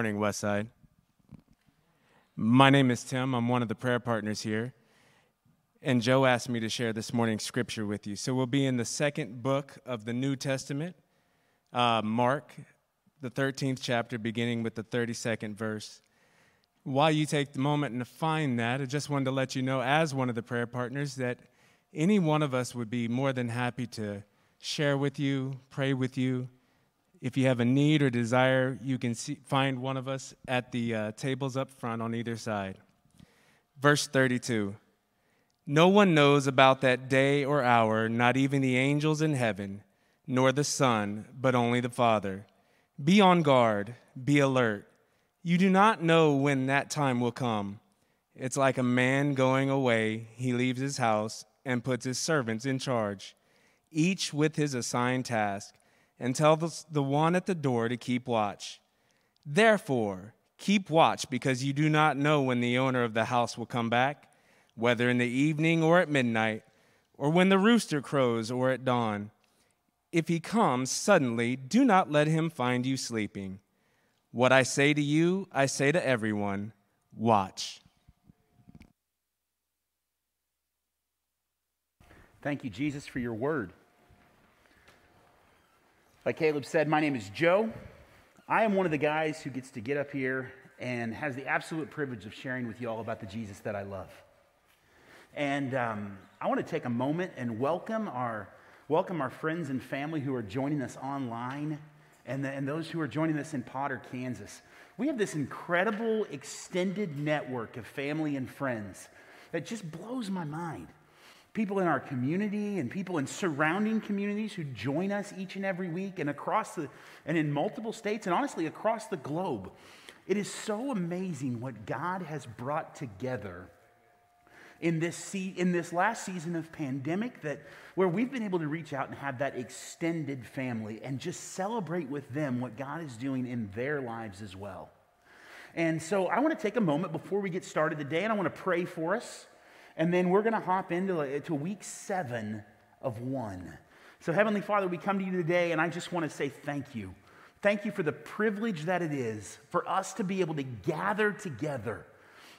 morning, Westside. My name is Tim. I'm one of the prayer partners here. And Joe asked me to share this morning's scripture with you. So we'll be in the second book of the New Testament, uh, Mark, the 13th chapter, beginning with the 32nd verse. While you take the moment and find that, I just wanted to let you know, as one of the prayer partners, that any one of us would be more than happy to share with you, pray with you. If you have a need or desire, you can see, find one of us at the uh, tables up front on either side. Verse 32 No one knows about that day or hour, not even the angels in heaven, nor the Son, but only the Father. Be on guard, be alert. You do not know when that time will come. It's like a man going away, he leaves his house and puts his servants in charge, each with his assigned task, and tell the one at the door to keep watch. Therefore, keep watch because you do not know when the owner of the house will come back, whether in the evening or at midnight, or when the rooster crows or at dawn. If he comes suddenly, do not let him find you sleeping. What I say to you, I say to everyone watch. Thank you, Jesus, for your word. Like Caleb said, my name is Joe. I am one of the guys who gets to get up here and has the absolute privilege of sharing with you all about the Jesus that I love. And um, I want to take a moment and welcome our, welcome our friends and family who are joining us online and, the, and those who are joining us in Potter, Kansas. We have this incredible extended network of family and friends that just blows my mind people in our community and people in surrounding communities who join us each and every week and across the and in multiple states and honestly across the globe. It is so amazing what god has brought together in this, se- in this last season of pandemic that where we've been able to reach out and have that extended family and just celebrate with them what god is doing in their lives as well. And so i want to take a moment before we get started today and i want to pray for us and then we're going to hop into uh, to week seven of one. So, Heavenly Father, we come to you today, and I just want to say thank you. Thank you for the privilege that it is for us to be able to gather together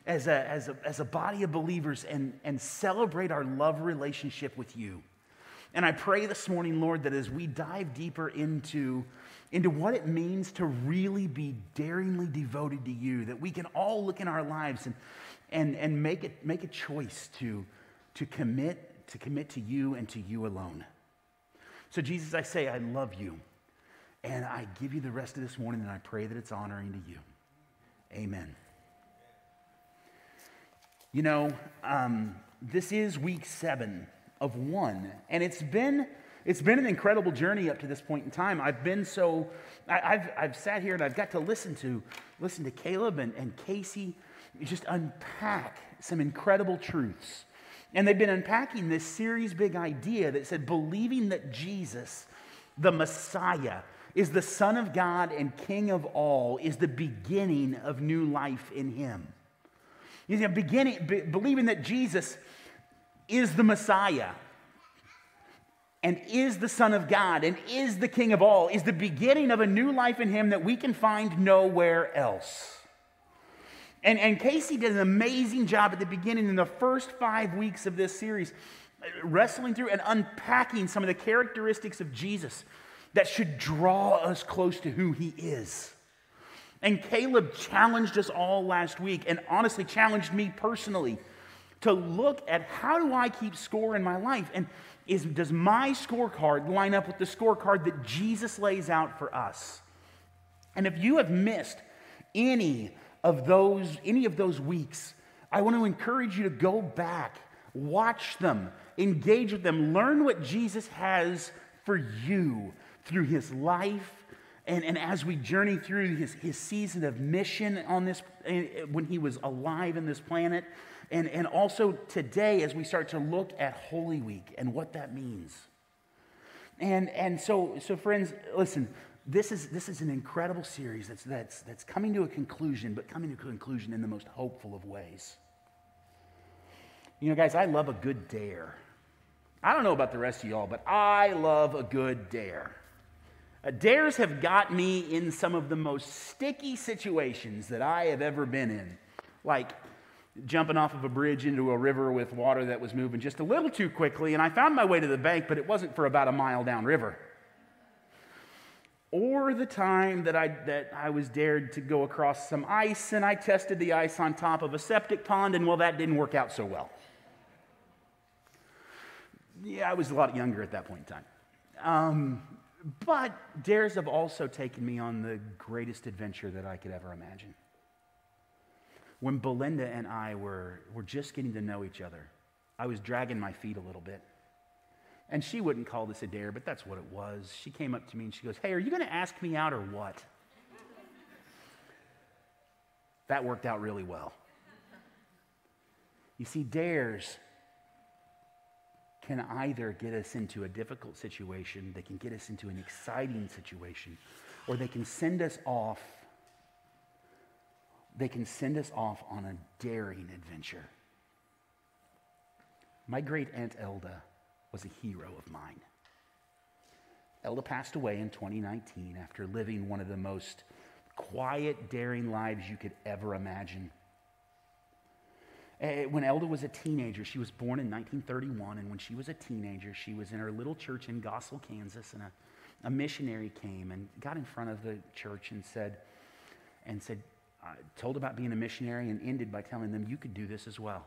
as a, as a, as a body of believers and, and celebrate our love relationship with you. And I pray this morning, Lord, that as we dive deeper into, into what it means to really be daringly devoted to you, that we can all look in our lives and and, and make, it, make a choice to, to commit, to commit to you and to you alone. So, Jesus, I say, I love you. And I give you the rest of this morning, and I pray that it's honoring to you. Amen. You know, um, this is week seven of one, and it's been it's been an incredible journey up to this point in time. I've been so I, have I've sat here and I've got to listen to listen to Caleb and, and Casey just unpack some incredible truths. And they've been unpacking this series big idea that said believing that Jesus, the Messiah, is the Son of God and King of all, is the beginning of new life in Him. You see, beginning, be, believing that Jesus is the Messiah and is the Son of God and is the King of all, is the beginning of a new life in Him that we can find nowhere else. And, and Casey did an amazing job at the beginning in the first five weeks of this series, wrestling through and unpacking some of the characteristics of Jesus that should draw us close to who he is. And Caleb challenged us all last week and honestly challenged me personally to look at how do I keep score in my life? And is, does my scorecard line up with the scorecard that Jesus lays out for us? And if you have missed any of those, any of those weeks, I want to encourage you to go back, watch them, engage with them, learn what Jesus has for you through his life. And, and as we journey through his, his season of mission on this, eh, when he was alive in this planet, and, and also today as we start to look at Holy Week and what that means. And, and so, so, friends, listen, this is, this is an incredible series that's, that's, that's coming to a conclusion, but coming to a conclusion in the most hopeful of ways. You know, guys, I love a good dare. I don't know about the rest of y'all, but I love a good dare. Uh, dares have got me in some of the most sticky situations that I have ever been in, like jumping off of a bridge into a river with water that was moving just a little too quickly, and I found my way to the bank, but it wasn't for about a mile downriver. Or the time that I, that I was dared to go across some ice and I tested the ice on top of a septic pond, and well, that didn't work out so well. Yeah, I was a lot younger at that point in time. Um, but dares have also taken me on the greatest adventure that I could ever imagine. When Belinda and I were, were just getting to know each other, I was dragging my feet a little bit. And she wouldn't call this a dare, but that's what it was. She came up to me and she goes, Hey, are you going to ask me out or what? That worked out really well. You see, dares can either get us into a difficult situation, they can get us into an exciting situation, or they can send us off. They can send us off on a daring adventure. My great aunt Elda was a hero of mine. Elda passed away in 2019 after living one of the most quiet, daring lives you could ever imagine. Eh, when Elda was a teenager, she was born in 1931, and when she was a teenager, she was in her little church in Goessel, Kansas, and a, a missionary came and got in front of the church and said, and said, uh, told about being a missionary and ended by telling them, You could do this as well.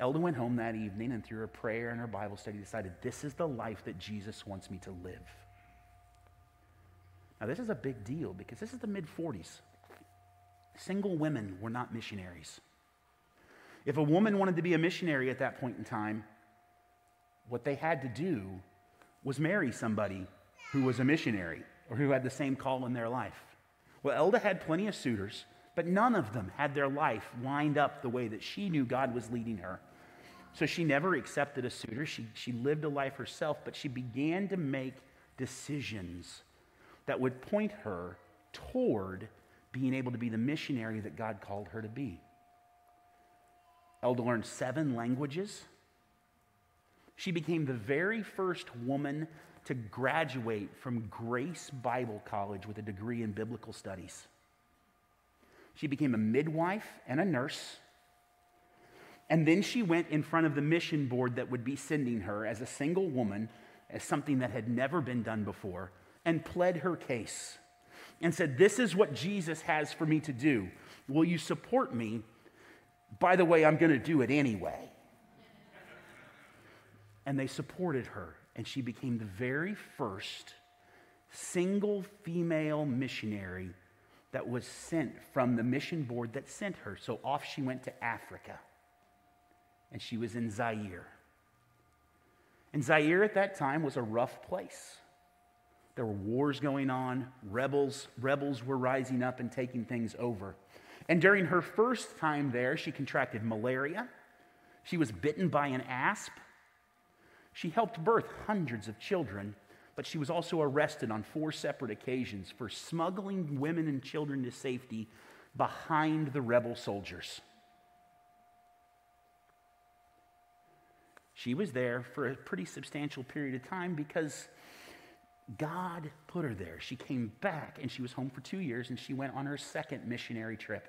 Elda went home that evening and through her prayer and her Bible study decided, This is the life that Jesus wants me to live. Now, this is a big deal because this is the mid 40s. Single women were not missionaries. If a woman wanted to be a missionary at that point in time, what they had to do was marry somebody who was a missionary or who had the same call in their life. Well, Elda had plenty of suitors, but none of them had their life lined up the way that she knew God was leading her. So she never accepted a suitor. She, she lived a life herself, but she began to make decisions that would point her toward being able to be the missionary that God called her to be. Elda learned seven languages. She became the very first woman to graduate from Grace Bible College with a degree in biblical studies. She became a midwife and a nurse. And then she went in front of the mission board that would be sending her as a single woman, as something that had never been done before, and pled her case and said, This is what Jesus has for me to do. Will you support me by the way, I'm going to do it anyway. And they supported her, and she became the very first single female missionary that was sent from the mission board that sent her. So off she went to Africa, and she was in Zaire. And Zaire at that time was a rough place. There were wars going on, rebels, rebels were rising up and taking things over. And during her first time there, she contracted malaria. She was bitten by an asp. She helped birth hundreds of children, but she was also arrested on four separate occasions for smuggling women and children to safety behind the rebel soldiers. She was there for a pretty substantial period of time because God put her there. She came back and she was home for two years and she went on her second missionary trip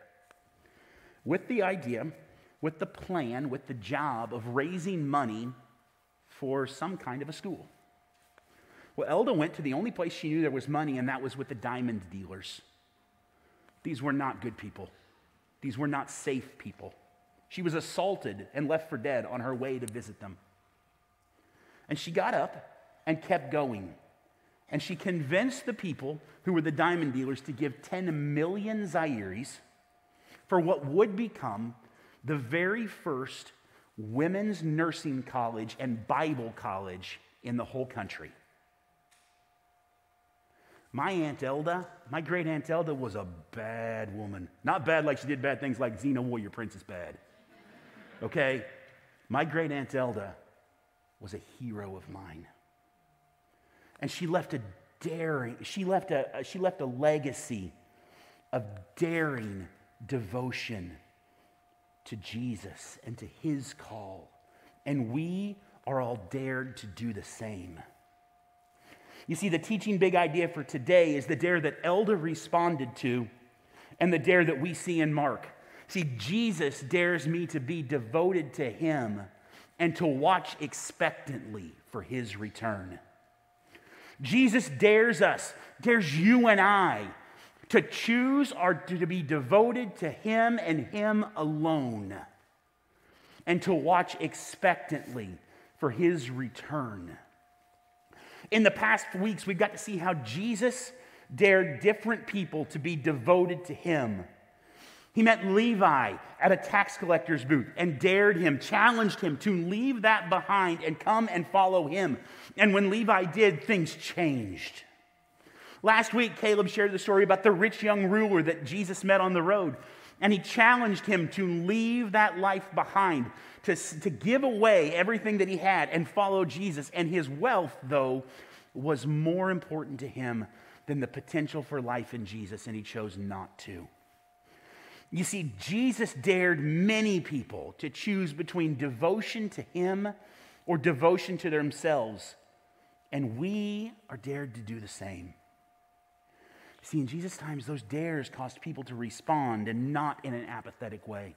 with the idea, with the plan, with the job of raising money for some kind of a school. Well, Elda went to the only place she knew there was money, and that was with the diamond dealers. These were not good people, these were not safe people. She was assaulted and left for dead on her way to visit them. And she got up and kept going. And she convinced the people who were the diamond dealers to give 10 million zairis for what would become the very first women's nursing college and Bible college in the whole country. My Aunt Elda, my great Aunt Elda, was a bad woman. Not bad like she did bad things like Xena Warrior Princess bad. Okay? My great Aunt Elda was a hero of mine. And she left a daring, she left a, uh, she left a legacy of daring devotion to Jesus and to his call. And we are all dared to do the same. You see, the teaching big idea for today is the dare that Elda responded to and the dare that we see in Mark. See, Jesus dares me to be devoted to him and to watch expectantly for his return. Jesus dares us, dares you and I to choose or to be devoted to him and him alone and to watch expectantly for his return. In the past weeks, we've got to see how Jesus dared different people to be devoted to him. He met Levi at a tax collector's booth and dared him, challenged him to leave that behind and come and follow him. And when Levi did, things changed. Last week, Caleb shared the story about the rich young ruler that Jesus met on the road. And he challenged him to leave that life behind, to, to give away everything that he had and follow Jesus. And his wealth, though, was more important to him than the potential for life in Jesus, and he chose not to. You see, Jesus dared many people to choose between devotion to him or devotion to themselves, and we are dared to do the same. See, in Jesus' times, those dares caused people to respond and not in an apathetic way.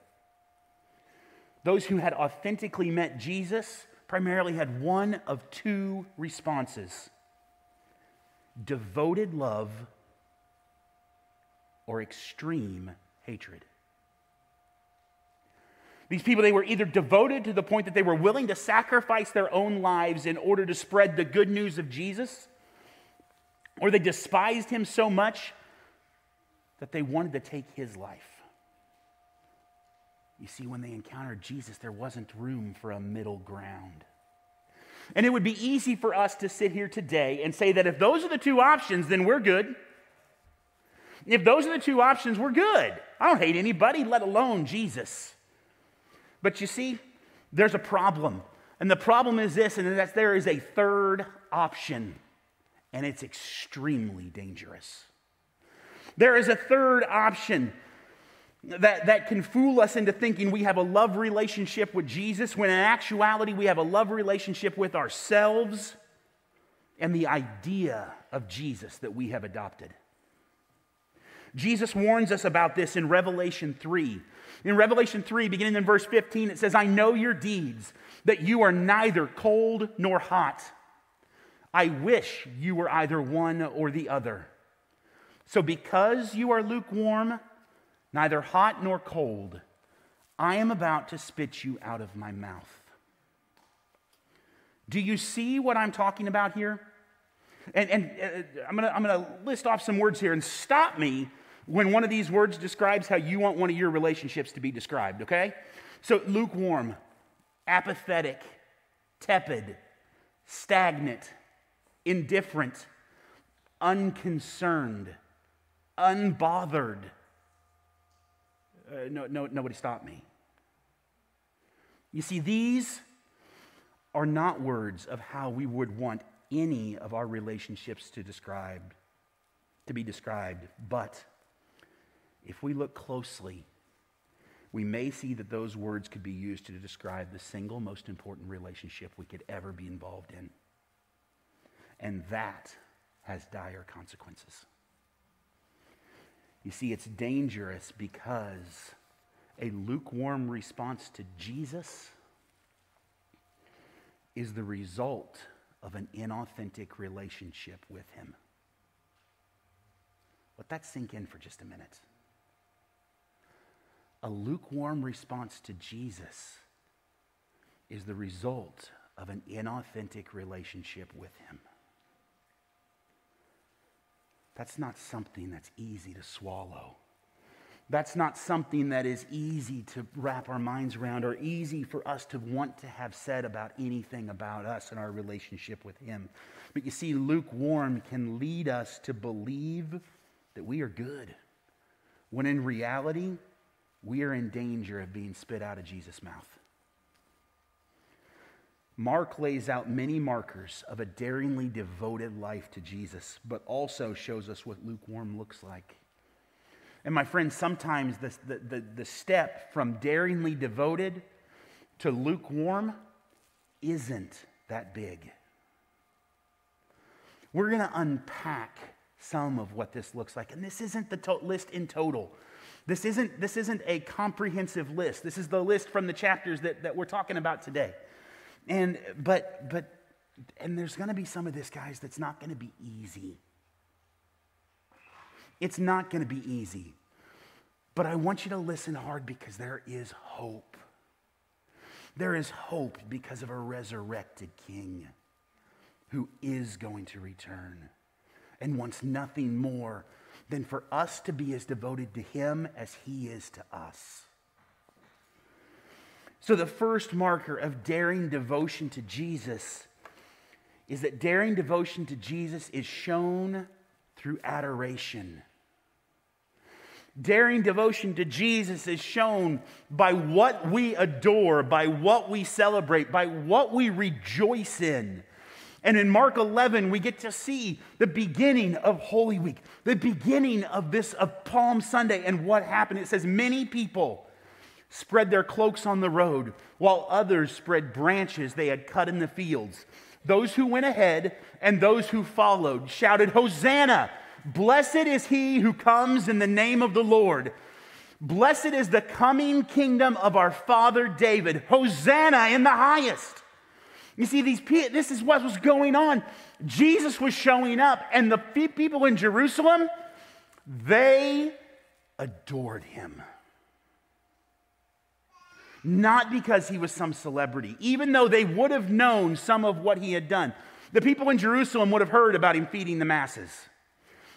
Those who had authentically met Jesus primarily had one of two responses devoted love or extreme hatred. These people, they were either devoted to the point that they were willing to sacrifice their own lives in order to spread the good news of Jesus, or they despised him so much that they wanted to take his life. You see, when they encountered Jesus, there wasn't room for a middle ground. And it would be easy for us to sit here today and say that if those are the two options, then we're good. If those are the two options, we're good. I don't hate anybody, let alone Jesus. But you see, there's a problem. And the problem is this, and that there is a third option, and it's extremely dangerous. There is a third option that, that can fool us into thinking we have a love relationship with Jesus when in actuality we have a love relationship with ourselves and the idea of Jesus that we have adopted. Jesus warns us about this in Revelation 3. In Revelation 3, beginning in verse 15, it says, I know your deeds, that you are neither cold nor hot. I wish you were either one or the other. So, because you are lukewarm neither hot nor cold. I am about to spit you out of my mouth. Do you see what I'm talking about here? And, and uh, I'm to I'm to list off some words here and stop me when one of these words describes how you want one of your relationships to be described, okay? So, lukewarm, apathetic, tepid, stagnant, indifferent, unconcerned, unbothered. Uh, no, no, nobody stopped me. You see, these are not words of how we would want any of our relationships to describe to be described. But if we look closely we may see that those words could be used to describe the single most important relationship we could ever be involved in and that has dire consequences you see, it's dangerous because a lukewarm response to Jesus is the result of an inauthentic relationship with Him. Let that sink in for just a minute. A lukewarm response to Jesus is the result of an inauthentic relationship with Him. That's not something that's easy to swallow. That's not something that is easy to wrap our minds around or easy for us to want to have said about anything about us and our relationship with Him. But you see, lukewarm can lead us to believe that we are good, when in reality, we are in danger of being spit out of Jesus' mouth. Mark lays out many markers of a daringly devoted life to Jesus, but also shows us what lukewarm looks like. And my friends, sometimes the, the, the, the step from daringly devoted to lukewarm isn't that big. we're going to unpack some of what this looks like. And this isn't the to- list in total. This isn't, this isn't a comprehensive list. This is the list from the chapters that, that we're talking about today. And, but, but, and there's going to be some of this, guys, that's not going to be easy. It's not going to be easy. But I want you to listen hard because there is hope. There is hope because of a resurrected king who is going to return and wants nothing more than for us to be as devoted to him as he is to us. So, the first marker of daring devotion to Jesus is that daring devotion to Jesus is shown through adoration. Daring devotion to Jesus is shown by what we adore, by what we celebrate, by what we rejoice in. And in Mark 11, we get to see the beginning of Holy Week, the beginning of this, of Palm Sunday, and what happened. It says, Many people spread their cloaks on the road, while others spread branches they had cut in the fields. Those who went ahead and those who followed shouted, Hosanna! Blessed is he who comes in the name of the Lord. Blessed is the coming kingdom of our father David. Hosanna in the highest. You see, these this is what was going on. Jesus was showing up, and the people in Jerusalem, they adored him. Not because he was some celebrity, even though they would have known some of what he had done. The people in Jerusalem would have heard about him feeding the masses.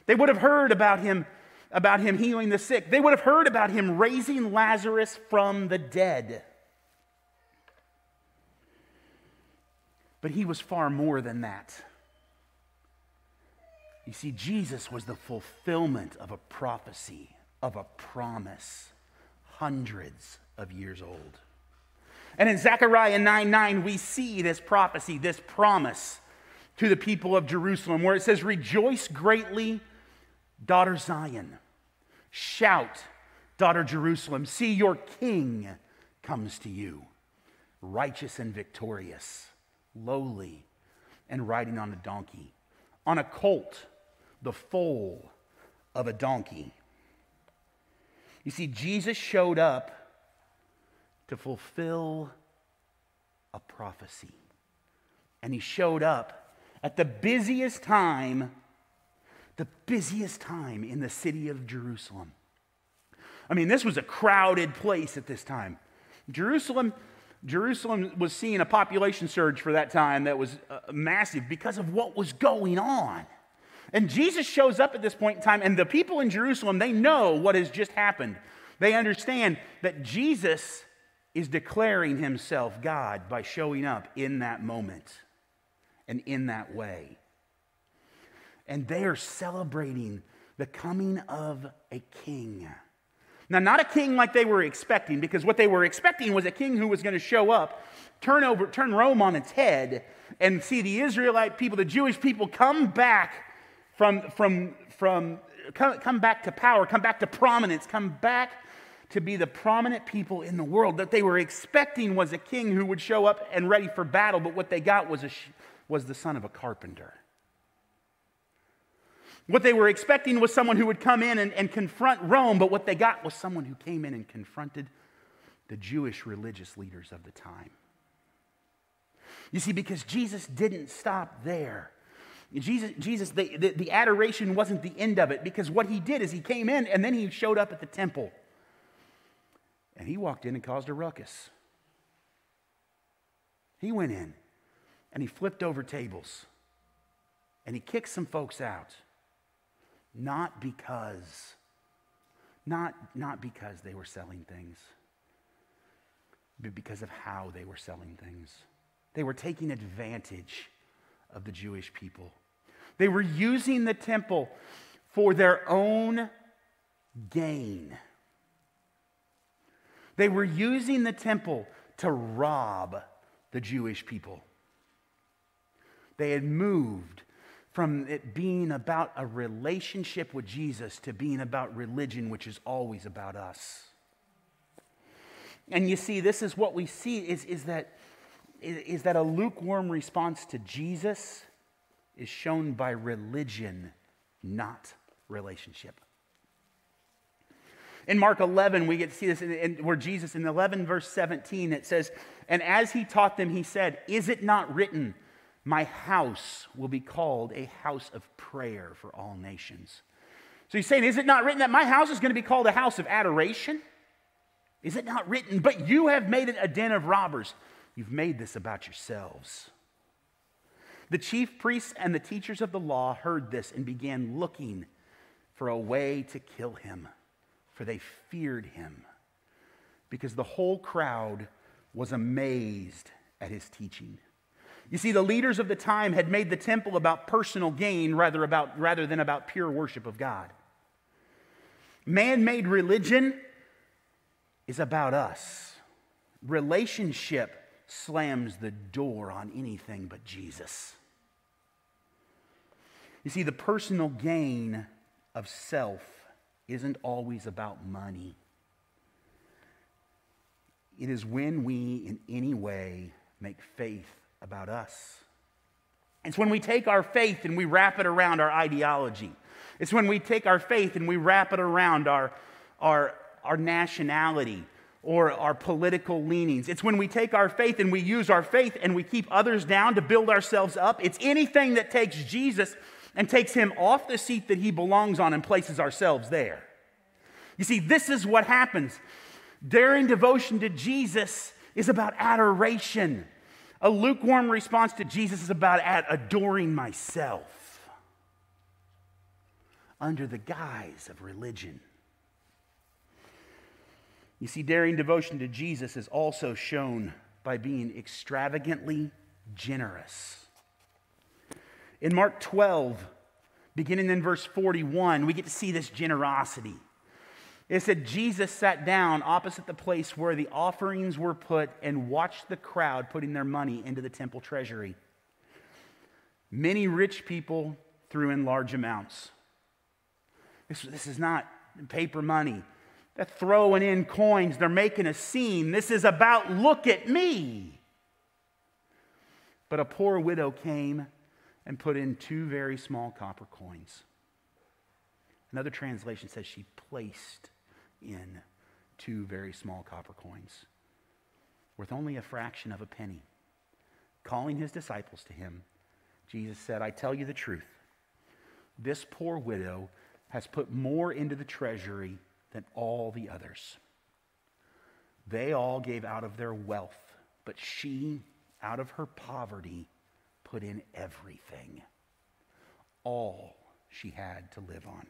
They would have heard about him about him healing the sick. They would have heard about him raising Lazarus from the dead. But he was far more than that. You see, Jesus was the fulfillment of a prophecy, of a promise, hundreds of years old. And in Zechariah 9 9, we see this prophecy, this promise to the people of Jerusalem, where it says, Rejoice greatly, daughter Zion. Shout, daughter Jerusalem. See, your king comes to you, righteous and victorious lowly, and riding on a donkey, on a colt, the foal of a donkey. You see, Jesus showed up to fulfill a prophecy. And he showed up at the busiest time, the busiest time in the city of Jerusalem. I mean, this was a crowded place at this time. Jerusalem Jerusalem was seeing a population surge for that time that was uh, massive because of what was going on. And Jesus shows up at this point in time, and the people in Jerusalem, they know what has just happened. They understand that Jesus is declaring himself God by showing up in that moment and in that way. And they are celebrating the coming of a king. Now, not a king like they were expecting, because what they were expecting was a king who was going to show up, turn over, turn Rome on its head, and see the Israelite people, the Jewish people, come back from, from, from come, come back to power, come back to prominence, come back to be the prominent people in the world. That they were expecting was a king who would show up and ready for battle, but what they got was, a, was the son of a carpenter. What they were expecting was someone who would come in and, and confront Rome, but what they got was someone who came in and confronted the Jewish religious leaders of the time. You see, because Jesus didn't stop there. Jesus, Jesus the, the, the, adoration wasn't the end of it because what he did is he came in and then he showed up at the temple. And he walked in and caused a ruckus. He went in and he flipped over tables and he kicked some folks out. Not because, not, not because they were selling things, but because of how they were selling things. They were taking advantage of the Jewish people. They were using the temple for their own gain. They were using the temple to rob the Jewish people. They had moved from it being about a relationship with Jesus to being about religion, which is always about us. And you see, this is what we see is, is, that, is that a lukewarm response to Jesus is shown by religion, not relationship. In Mark 11, we get to see this in, in, where Jesus, in 11, verse 17, it says, And as he taught them, he said, Is it not written, My house will be called a house of prayer for all nations? So he's saying, Is it not written that my house is going to be called a house of adoration? Is it not written, But you have made it a den of robbers? You've made this about yourselves. The chief priests and the teachers of the law heard this and began looking for a way to kill him, for they feared him, because the whole crowd was amazed at his teaching. You see, the leaders of the time had made the temple about personal gain rather, about, rather than about pure worship of God. Man made religion is about us. Relationship slams the door on anything but Jesus. You see, the personal gain of self isn't always about money. It is when we, in any way, make faith about us. It's when we take our faith and we wrap it around our ideology. It's when we take our faith and we wrap it around our, our, our nationality or our political leanings. It's when we take our faith and we use our faith and we keep others down to build ourselves up. It's anything that takes Jesus and takes him off the seat that he belongs on and places ourselves there. You see, this is what happens. Daring devotion to Jesus is about adoration. A lukewarm response to Jesus is about adoring myself under the guise of religion. You see, daring devotion to Jesus is also shown by being extravagantly generous. In Mark 12, beginning in verse 41, we get to see this generosity. It said, Jesus sat down opposite the place where the offerings were put and watched the crowd putting their money into the temple treasury. Many rich people threw in large amounts. This, this is not paper money. They're throwing in coins, they're making a scene. This is about, look at me. But a poor widow came and put in two very small copper coins. Another translation says she placed in two very small copper coins, worth only a fraction of a penny. Calling his disciples to him, Jesus said, I tell you the truth. This poor widow has put more into the treasury than all the others. They all gave out of their wealth, but she, out of her poverty, put in everything, all she had to live on.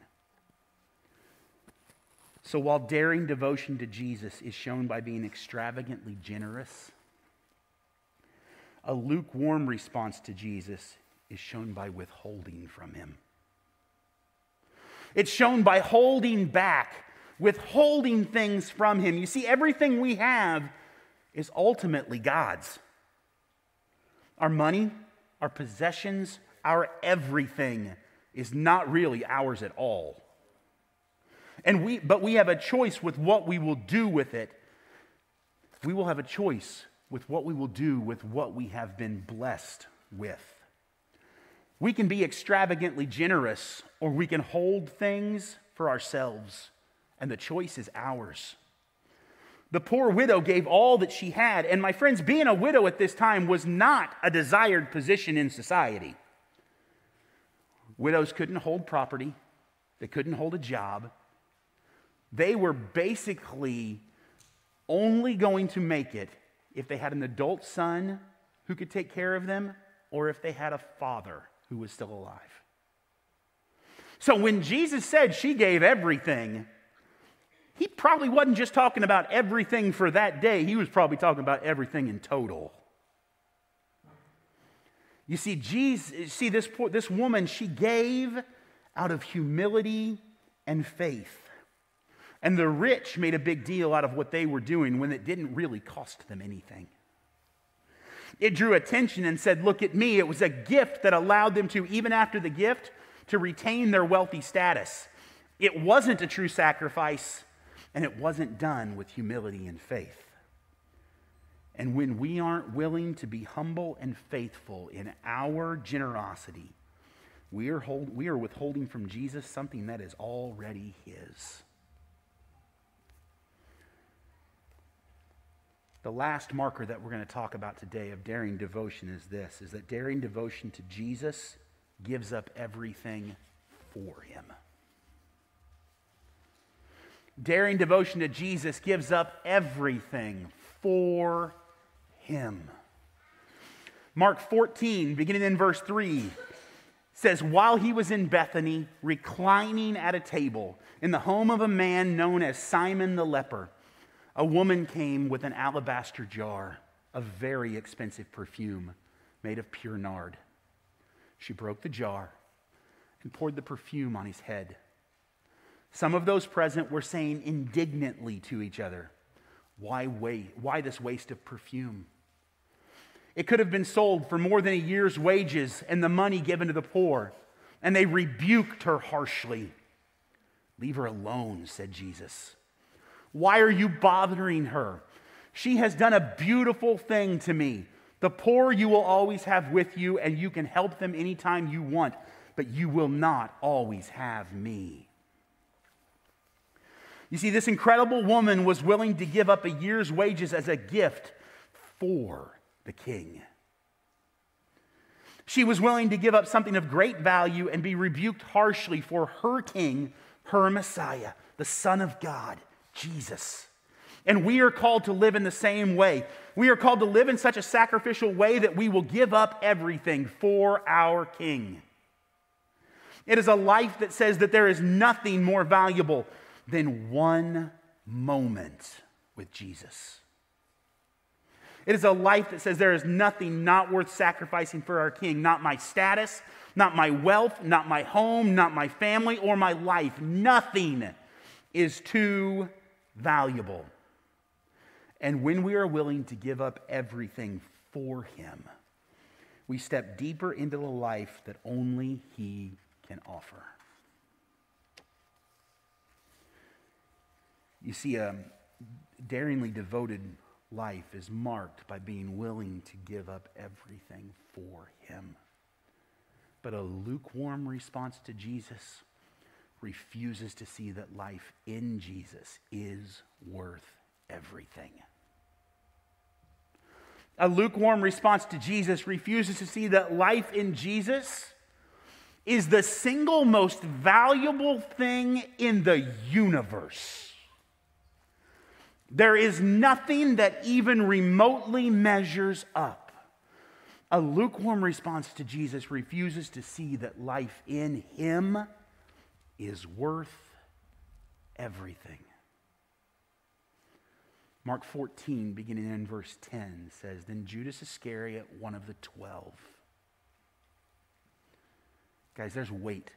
So while daring devotion to Jesus is shown by being extravagantly generous, a lukewarm response to Jesus is shown by withholding from him. It's shown by holding back, withholding things from him. You see, everything we have is ultimately God's. Our money, our possessions, our everything is not really ours at all. And we, but we have a choice with what we will do with it. We will have a choice with what we will do with what we have been blessed with. We can be extravagantly generous, or we can hold things for ourselves, and the choice is ours. The poor widow gave all that she had. And my friends, being a widow at this time was not a desired position in society. Widows couldn't hold property, they couldn't hold a job. They were basically only going to make it if they had an adult son who could take care of them or if they had a father who was still alive. So when Jesus said she gave everything, he probably wasn't just talking about everything for that day, he was probably talking about everything in total. You see, Jesus, see this, this woman, she gave out of humility and faith. And the rich made a big deal out of what they were doing when it didn't really cost them anything. It drew attention and said, Look at me. It was a gift that allowed them to, even after the gift, to retain their wealthy status. It wasn't a true sacrifice, and it wasn't done with humility and faith. And when we aren't willing to be humble and faithful in our generosity, we are, hold, we are withholding from Jesus something that is already his. The last marker that we're going to talk about today of daring devotion is this is that daring devotion to Jesus gives up everything for him. Daring devotion to Jesus gives up everything for him. Mark 14, beginning in verse 3, says, While he was in Bethany, reclining at a table in the home of a man known as Simon the leper, a woman came with an alabaster jar of very expensive perfume made of pure nard. She broke the jar and poured the perfume on his head. Some of those present were saying indignantly to each other, Why, wait, why this waste of perfume? It could have been sold for more than a year's wages and the money given to the poor. And they rebuked her harshly. Leave her alone, said Jesus. Why are you bothering her? She has done a beautiful thing to me. The poor you will always have with you, and you can help them anytime you want, but you will not always have me. You see, this incredible woman was willing to give up a year's wages as a gift for the king. She was willing to give up something of great value and be rebuked harshly for her king, her Messiah, the Son of God. Jesus. And we are called to live in the same way. We are called to live in such a sacrificial way that we will give up everything for our King. It is a life that says that there is nothing more valuable than one moment with Jesus. It is a life that says there is nothing not worth sacrificing for our King. Not my status, not my wealth, not my home, not my family, or my life. Nothing is too valuable. And when we are willing to give up everything for Him, we step deeper into the life that only He can offer. You see, a daringly devoted life is marked by being willing to give up everything for Him. But a lukewarm response to Jesus refuses to see that life in Jesus is worth everything. A lukewarm response to Jesus refuses to see that life in Jesus is the single most valuable thing in the universe. There is nothing that even remotely measures up. A lukewarm response to Jesus refuses to see that life in Him is worth everything. Mark 14, beginning in verse 10, says Then Judas Iscariot, one of the twelve. Guys, there's weight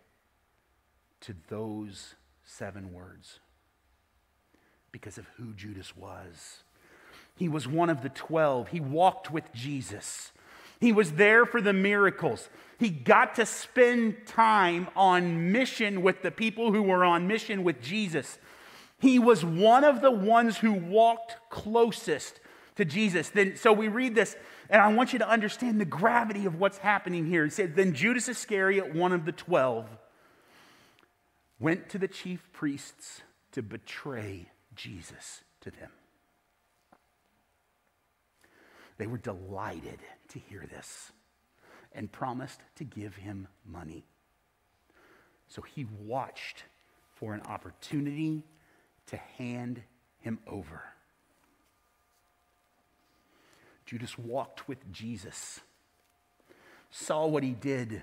to those seven words because of who Judas was. He was one of the twelve, he walked with Jesus. He was there for the miracles. He got to spend time on mission with the people who were on mission with Jesus. He was one of the ones who walked closest to Jesus. Then, so we read this, and I want you to understand the gravity of what's happening here. It said, Then Judas Iscariot, one of the twelve, went to the chief priests to betray Jesus to them. They were delighted to hear this and promised to give him money. So he watched for an opportunity to hand him over. Judas walked with Jesus, saw what he did,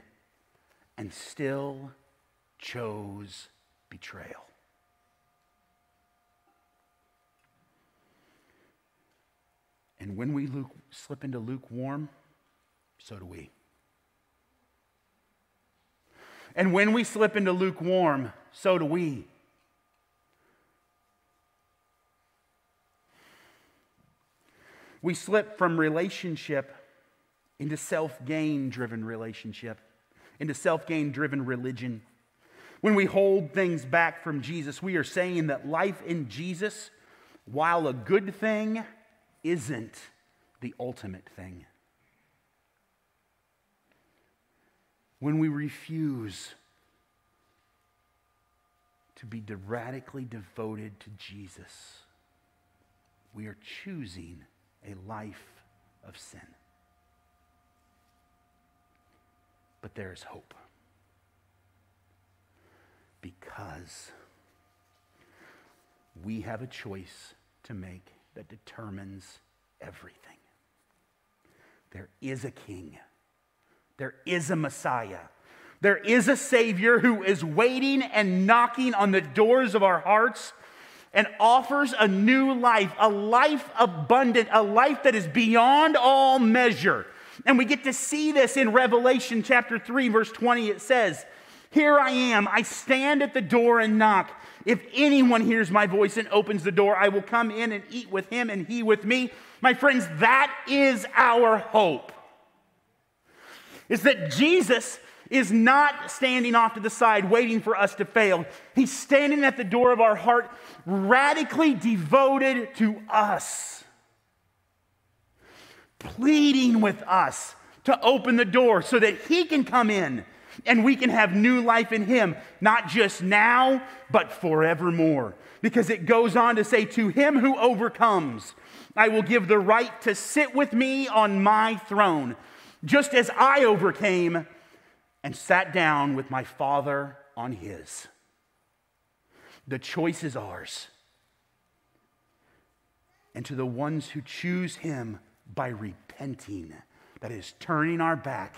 and still chose betrayal. And when we luke, slip into lukewarm, so do we. And when we slip into lukewarm, so do we. We slip from relationship into self gain driven relationship, into self gain driven religion. When we hold things back from Jesus, we are saying that life in Jesus, while a good thing, isn't the ultimate thing. when we refuse to be radically devoted to Jesus, we are choosing a life of sin. But there is hope. Because we have a choice to make that determines everything. There is a king, there is a Messiah. There is a Savior who is waiting and knocking on the doors of our hearts and offers a new life, a life abundant, a life that is beyond all measure. And we get to see this in Revelation chapter 3, verse 20. It says, Here I am, I stand at the door and knock. If anyone hears my voice and opens the door, I will come in and eat with him and he with me. My friends, that is our hope. Is that Jesus is not standing off to the side waiting for us to fail. He's standing at the door of our heart, radically devoted to us, pleading with us to open the door so that He can come in and we can have new life in Him, not just now, but forevermore. Because it goes on to say, To him who overcomes, I will give the right to sit with me on my throne, just as I overcame and sat down with my Father on his. The choice is ours. And to the ones who choose him by repenting, that is, turning our back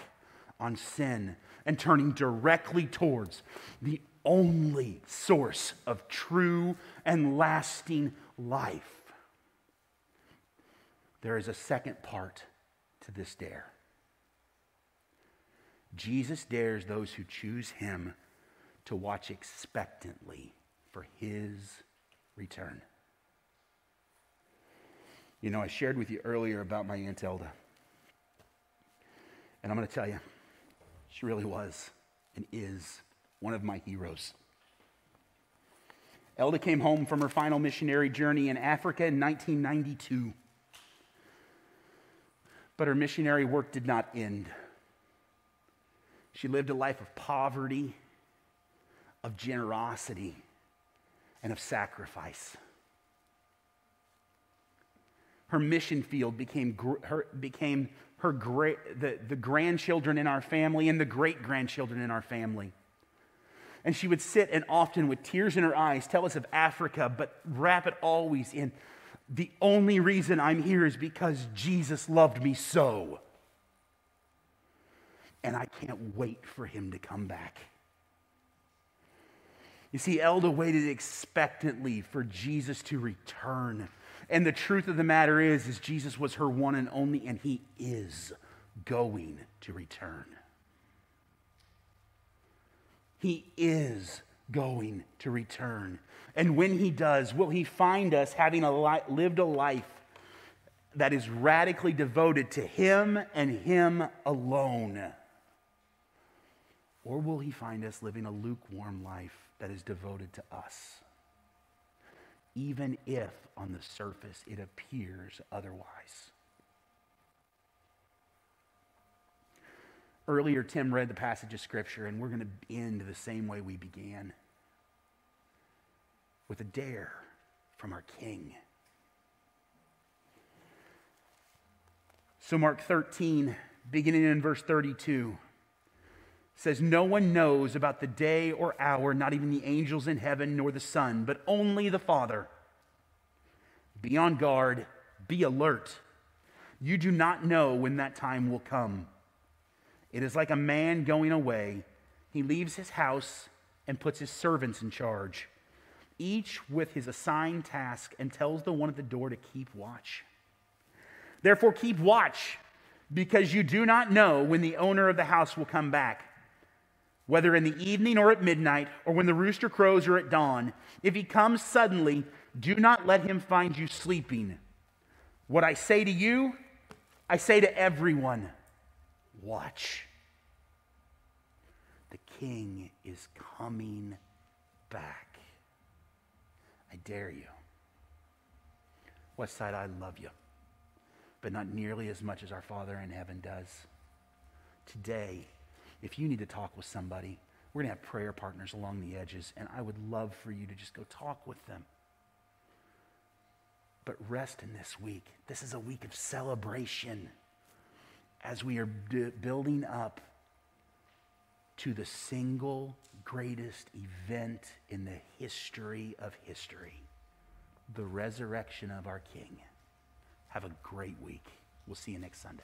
on sin and turning directly towards the only source of true and lasting life. There is a second part to this dare. Jesus dares those who choose him to watch expectantly for his return. You know, I shared with you earlier about my Aunt Elda. And I'm going to tell you, she really was and is one of my heroes. Elda came home from her final missionary journey in Africa in 1992. But her missionary work did not end. She lived a life of poverty, of generosity, and of sacrifice. Her mission field became her, became her great, the, the grandchildren in our family and the great grandchildren in our family. And she would sit and often, with tears in her eyes, tell us of Africa, but wrap it always in the only reason I'm here is because Jesus loved me so and I can't wait for him to come back. You see, Elda waited expectantly for Jesus to return. And the truth of the matter is, is Jesus was her one and only, and he is going to return. He is going to return. And when he does, will he find us having a li- lived a life that is radically devoted to him and him alone? Or will he find us living a lukewarm life that is devoted to us? Even if on the surface it appears otherwise. Earlier, Tim read the passage of Scripture, and we're going to end the same way we began with a dare from our King. So, Mark 13, beginning in verse 32 says, No one knows about the day or hour, not even the angels in heaven nor the Son, but only the Father. Be on guard, be alert. You do not know when that time will come. It is like a man going away. He leaves his house and puts his servants in charge, each with his assigned task, and tells the one at the door to keep watch. Therefore, keep watch, because you do not know when the owner of the house will come back whether in the evening or at midnight, or when the rooster crows or at dawn. If he comes suddenly, do not let him find you sleeping. What I say to you, I say to everyone watch. The king is coming back. I dare you. Westside, I love you, but not nearly as much as our Father in heaven does. Today, if you need to talk with somebody, we're going to have prayer partners along the edges, and I would love for you to just go talk with them. But rest in this week. This is a week of celebration as we are d- building up to the single greatest event in the history of history the resurrection of our King. Have a great week. We'll see you next Sunday.